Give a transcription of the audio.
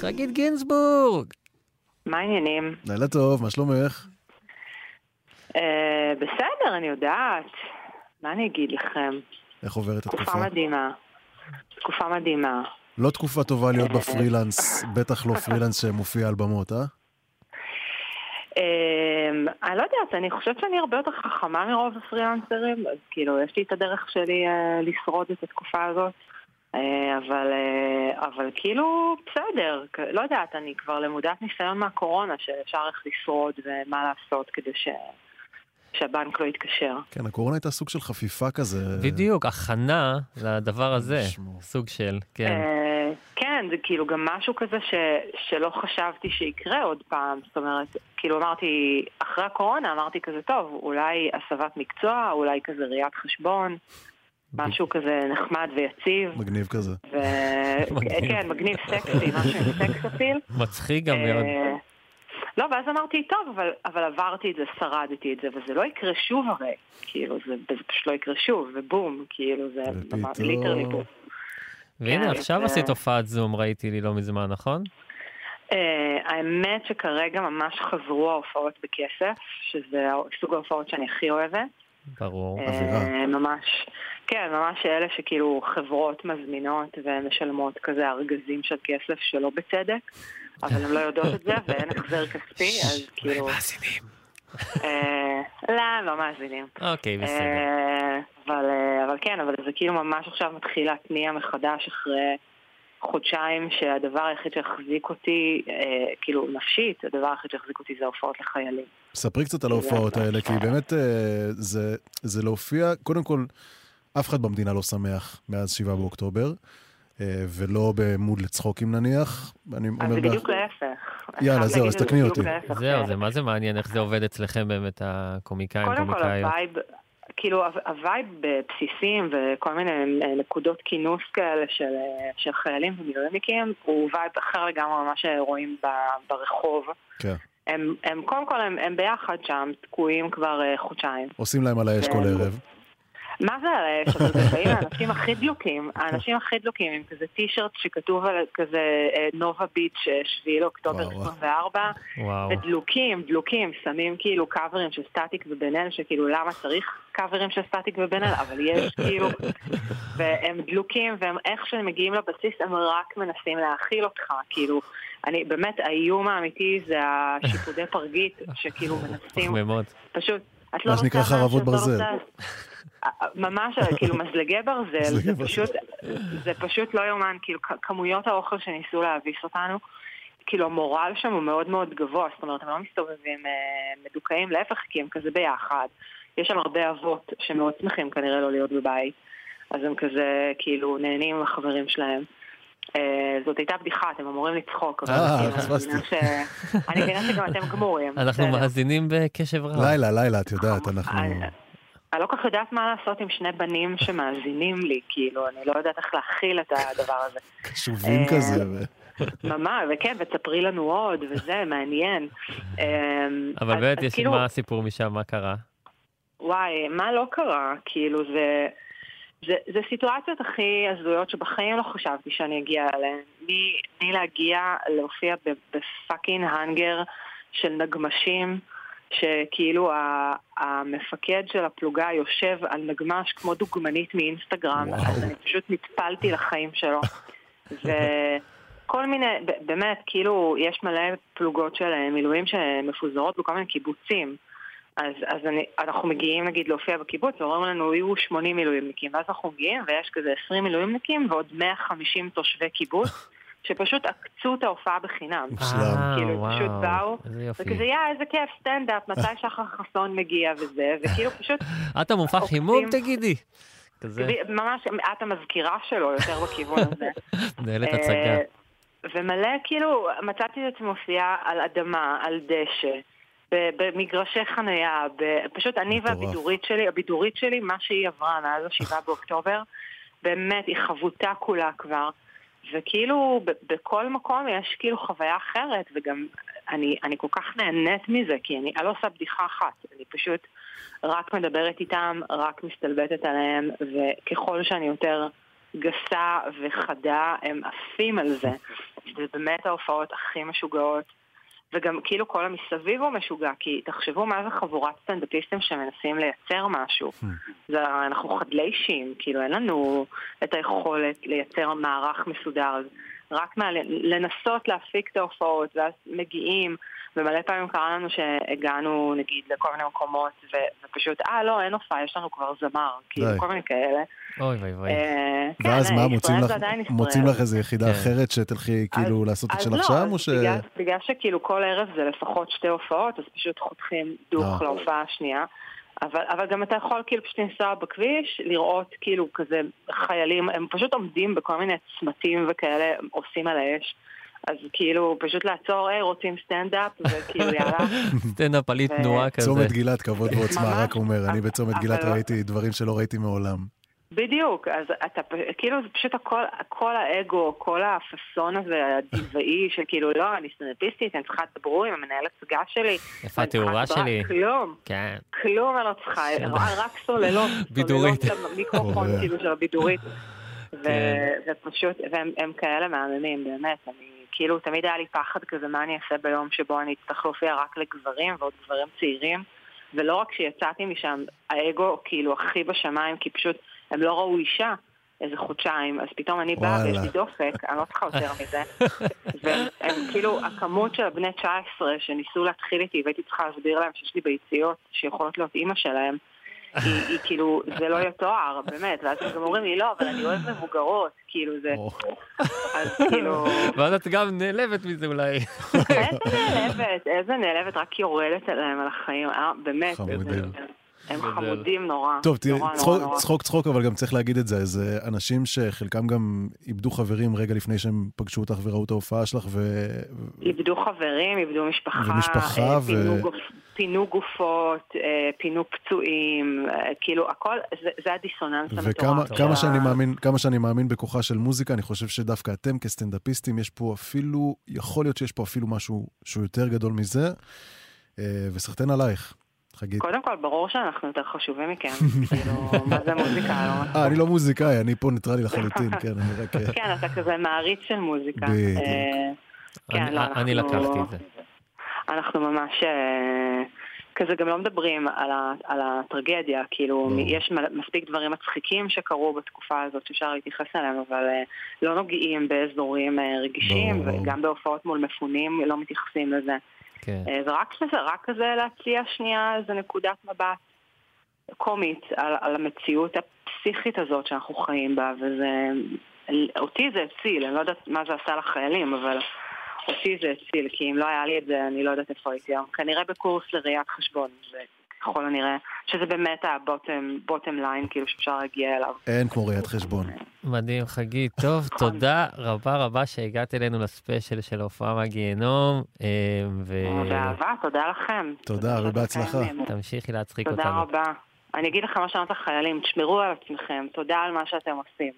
חגית גינזבורג. מה העניינים? לילה טוב, מה שלומך? אה, בסדר, אני יודעת. מה אני אגיד לכם? איך עוברת תקופה התקופה? מדהימה. תקופה מדהימה. לא תקופה טובה להיות בפרילנס, בטח לא פרילנס שמופיע על במות, אה? אה, אני לא יודעת, אני חושבת שאני הרבה יותר חכמה מרוב הפרילנסרים, אז כאילו, יש לי את הדרך שלי אה, לשרוד את התקופה הזאת. אה, אבל, אה, אבל כאילו, בסדר, לא יודעת, אני כבר למודת ניסיון מהקורונה, שאפשר איך לשרוד ומה לעשות כדי ש... שהבנק לא יתקשר. כן, הקורונה הייתה סוג של חפיפה כזה. בדיוק, הכנה לדבר הזה, משמעו. סוג של, כן. אה, כן, זה כאילו גם משהו כזה ש, שלא חשבתי שיקרה עוד פעם. זאת אומרת, כאילו אמרתי, אחרי הקורונה אמרתי כזה, טוב, אולי הסבת מקצוע, אולי כזה ראיית חשבון, משהו כזה נחמד ויציב. מגניב כזה. ו... מגניב. כן, מגניב סקסי, משהו עם sex appeal. מצחיק גם אה, מאוד. לא, ואז אמרתי, טוב, אבל, אבל עברתי את זה, שרדתי את זה, וזה לא יקרה שוב הרי. כאילו, זה, זה פשוט לא יקרה שוב, ובום, כאילו, זה ופתאום- literally בום. והנה, כן, עכשיו זה- עשית הופעת זום, ראיתי לי לא מזמן, נכון? אה, האמת שכרגע ממש חזרו ההופעות בכסף, שזה סוג ההופעות שאני הכי אוהבת. ברור. אה, אווירה. ממש, כן, ממש אלה שכאילו חברות מזמינות ומשלמות כזה ארגזים של כסף שלא בצדק, אבל הן לא יודעות את זה ואין החזר כספי, אז כאילו... אה, לא, לא מאזינים. אוקיי, בסדר. אה, אבל, אה, אבל כן, אבל זה כאילו ממש עכשיו מתחיל להתניע מחדש אחרי חודשיים שהדבר היחיד שהחזיק אותי, אה, כאילו נפשית, הדבר היחיד שהחזיק אותי זה הופעות לחיילים. ספרי קצת על ההופעות האלה, כי באמת אה, זה, זה להופיע, קודם כל, אף אחד במדינה לא שמח מאז 7 באוקטובר, אה, ולא ב mood לצחוקים נניח. אני אז אומר זה לך- בדיוק להפך. יאללה, זהו, אז תקני אותי. זהו, זה מה זה מעניין איך זה עובד אצלכם באמת, הקומיקאים, קודם כל קומיקאיות. ה vibe, כאילו ה-ו- ה vibe בבסיסים וכל מיני אה, נקודות כינוס כאלה של, אה, של חיילים ומילואימניקים הוא vibe אחר לגמרי ממה שרואים ב- ברחוב. כן. הם, הם קודם כל הם, הם ביחד שם, תקועים כבר אה, חודשיים. עושים להם על האש כל כן. ערב. מה זה על האש? אבל זה באים האנשים הכי דלוקים, האנשים הכי דלוקים עם כזה טישרט שכתוב על כזה אה, נובה ביץ' אה, 7 לאוקטובר וואו, וואו. 24 וואו. ודלוקים, דלוקים, שמים כאילו קאברים של סטטיק ובן אל, שכאילו למה צריך קאברים של סטטיק ובן אל, אבל יש כאילו, והם דלוקים, והם איך שהם מגיעים לבסיס, הם רק מנסים להאכיל אותך, כאילו, אני, באמת, האיום האמיתי זה השיפודי פרגית, שכאילו מנסים. פשוט, את לא מה שנקרא רוצה חרבות לא ברזל. ממש, כאילו מזלגי ברזל, זה פשוט, זה פשוט לא יאומן, כאילו כמויות האוכל שניסו להביס אותנו, כאילו המורל שם הוא מאוד מאוד גבוה, זאת אומרת הם לא מסתובבים אה, מדוכאים, להפך, כי הם כזה ביחד. יש שם הרבה אבות שמאוד שמחים כנראה לא להיות בבית, אז הם כזה כאילו נהנים עם החברים שלהם. אה, זאת הייתה בדיחה, אתם אמורים לצחוק, אה, אני פספסתי. אני מבינה שגם אתם גמורים. אנחנו. מאזינים בקשב רב. לילה, לילה, את יודעת, אנחנו... אני לא כל כך יודעת מה לעשות עם שני בנים שמאזינים לי, כאילו, אני לא יודעת איך להכיל את הדבר הזה. קשובים אה, כזה. ו- ממש, וכן, ותספרי לנו עוד, וזה, מעניין. אמ, אבל באמת, יש כאילו, מה הסיפור משם, מה קרה? וואי, מה לא קרה? כאילו, זה... זה, זה סיטואציות הכי הזויות שבחיים לא חשבתי שאני אגיע אליהן. מ- מלהגיע להופיע בפאקינג האנגר של נגמשים, שכאילו המפקד של הפלוגה יושב על נגמש כמו דוגמנית מאינסטגרם, וואו. אז אני פשוט נטפלתי לחיים שלו. וכל מיני, באמת, כאילו, יש מלא פלוגות של אה, מילואים שמפוזרות בכל מיני קיבוצים. אז, אז אני, אנחנו מגיעים נגיד להופיע בקיבוץ ואומרים לנו יהיו 80 מילואימניקים ואז אנחנו מגיעים ויש כזה 20 מילואימניקים ועוד 150 תושבי קיבוץ שפשוט עקצו את ההופעה בחינם. מושלם. אה, כאילו, וואו, פשוט באו. וכזה יא איזה כיף סטנדאפ מתי שחר חסון מגיע וזה וכאילו פשוט את המופע. חימום, תגידי. כזה, ממש את המזכירה שלו יותר בכיוון הזה. מנהלת אה, הצגה. ומלא, כאילו, מצאתי את עצמי מופיעה על אדמה, על דשא, במגרשי חנייה, פשוט אני. והבידורית שלי, הבידורית שלי, מה שהיא עברה מאז השבעה באוקטובר, באמת, היא חבוטה כולה כבר. וכאילו, בכל מקום יש כאילו חוויה אחרת, וגם אני, אני כל כך נהנית מזה, כי אני, אני לא עושה בדיחה אחת, אני פשוט רק מדברת איתם, רק מסתלבטת עליהם, וככל שאני יותר גסה וחדה, הם עפים על זה. זה באמת ההופעות הכי משוגעות. וגם כאילו כל המסביב הוא משוגע, כי תחשבו מה זה חבורת סטנדאפיסטים שמנסים לייצר משהו. זה, אנחנו חדלי אישים, כאילו אין לנו את היכולת לייצר מערך מסודר. רק מה, לנסות להפיק את ההופעות, ואז מגיעים, ומלא פעמים קרה לנו שהגענו נגיד לכל מיני מקומות, ו, ופשוט, אה לא, אין הופעה, יש לנו כבר זמר, כאילו כל מיני כאלה. אוי ואי ואי. אה, ואז כן, מה, אה, מוצאים לך, איזה יחידה כן. אחרת שתלכי כאילו לעשות את שלך לא, שם, או ש... בגלל, בגלל שכאילו כל ערב זה לפחות שתי הופעות, אז פשוט חותכים דוך אה. להופעה השנייה. אבל, אבל גם אתה יכול כאילו פשוט לנסוע בכביש, לראות כאילו כזה חיילים, הם פשוט עומדים בכל מיני צמתים וכאלה, עושים על האש. אז כאילו, פשוט לעצור, היי, רוצים סטנדאפ, וכאילו, יאללה. סטנדאפ עלי תנועה כזה. צומת גילת, כבוד ועוצמה, רק אומר, אני בצומת אבל גילת לא- ראיתי דברים שלא ראיתי מעולם. בדיוק, אז אתה, כאילו זה פשוט הכל, כל האגו, כל הפאסון הזה הטבעי של כאילו, לא, אני סטנדאפיסטית, אני צריכה לדברו עם המנהלת סגה שלי. איפה התאורה שלי? כלום, כן. כלום אני לא צריכה, רק סוללות. בידורית. סוללות למיקרופון. כאילו של הבידורית. כן. ופשוט, והם הם כאלה מהממים, באמת, אני, כאילו, תמיד היה לי פחד כזה, מה אני אעשה ביום שבו אני אצטרך להופיע רק לגברים ועוד גברים צעירים. ולא רק שיצאתי משם, האגו כאילו הכי בשמיים, כי פשוט הם לא ראו אישה איזה חודשיים, אז פתאום אני באה ויש לי. דופק, אני לא צריכה יותר מזה. והם הם, כאילו, הכמות של הבני 19 שניסו להתחיל איתי והייתי צריכה להסביר להם שיש לי ביציות שיכולות להיות אימא שלהם, היא, היא כאילו, זה לא יתואר, באמת, ואז הם גם אומרים לי, לא, אבל אני אוהב מבוגרות, כאילו זה, אז כאילו, ואז את גם נעלבת מזה אולי. איזה נעלבת, איזה נעלבת, רק יורדת עליהם על החיים, אה, באמת, חמודים. הם. חמודים נורא, טוב, תראי, נורא, צחוק- נורא. צחוק צחוק, אבל גם צריך להגיד את זה, זה אנשים שחלקם גם איבדו חברים רגע לפני שהם פגשו אותך וראו את ההופעה שלך, ו... איבדו חברים, איבדו משפחה, ומשפחה, אה, ו- פינו, גופ, פינו גופות, אה, פינו פצועים, אה, כאילו הכל, זה, זה הדיסוננס וכמה המטורף. כמה של שאני מאמין, כמה שאני מאמין בכוחה של מוזיקה, אני חושב שדווקא אתם כסטנדאפיסטים, יש פה אפילו, יכול להיות שיש פה אפילו משהו שהוא יותר גדול מזה, וסחטיין עלייך, חגית. קודם כל, ברור שאנחנו יותר חשובים מכם, כאילו, מה זה מוזיקה? לא אה, אני לא מוזיקאי, אני פה ניטרלי לחלוטין, כן, אני רק... אה, כן, אתה כזה מעריץ של מוזיקה. בדיוק. אה, כן, אני- לא, אני אנחנו- לקחתי את זה. אנחנו ממש אה, כזה גם לא מדברים על, ה, על הטרגדיה, כאילו. יש מספיק דברים מצחיקים שקרו בתקופה הזאת שאפשר להתייחס אליהם, אבל לא נוגעים באזורים רגישים. וגם בהופעות מול מפונים לא מתייחסים לזה. כן. אה, זה רק כזה, רק כזה להציע שנייה איזה נקודת מבט קומית על, על המציאות הפסיכית הזאת שאנחנו חיים בה, וזה... אותי זה הציל, אני לא יודעת מה זה עשה לחיילים, אבל אותי זה הציל, כי אם לא היה לי את זה, אני לא יודעת איפה הייתי היום. כנראה בקורס לראיית חשבון, ככל הנראה, שזה באמת הבוטם ליין, כאילו שאפשר להגיע אליו. אין כמו ראיית חשבון. מדהים, חגית. טוב. תודה רבה רבה שהגעת אלינו לספיישל של ההופעה מהגיהנום, אה, באהבה, תודה לכם. תודה, ובהצלחה. קיימים. ותמשיכי להצחיק תודה אותנו. רבה. אני אגיד לכם מה שאמרת לחיילים, תשמרו על עצמכם, תודה על מה שאתם עושים.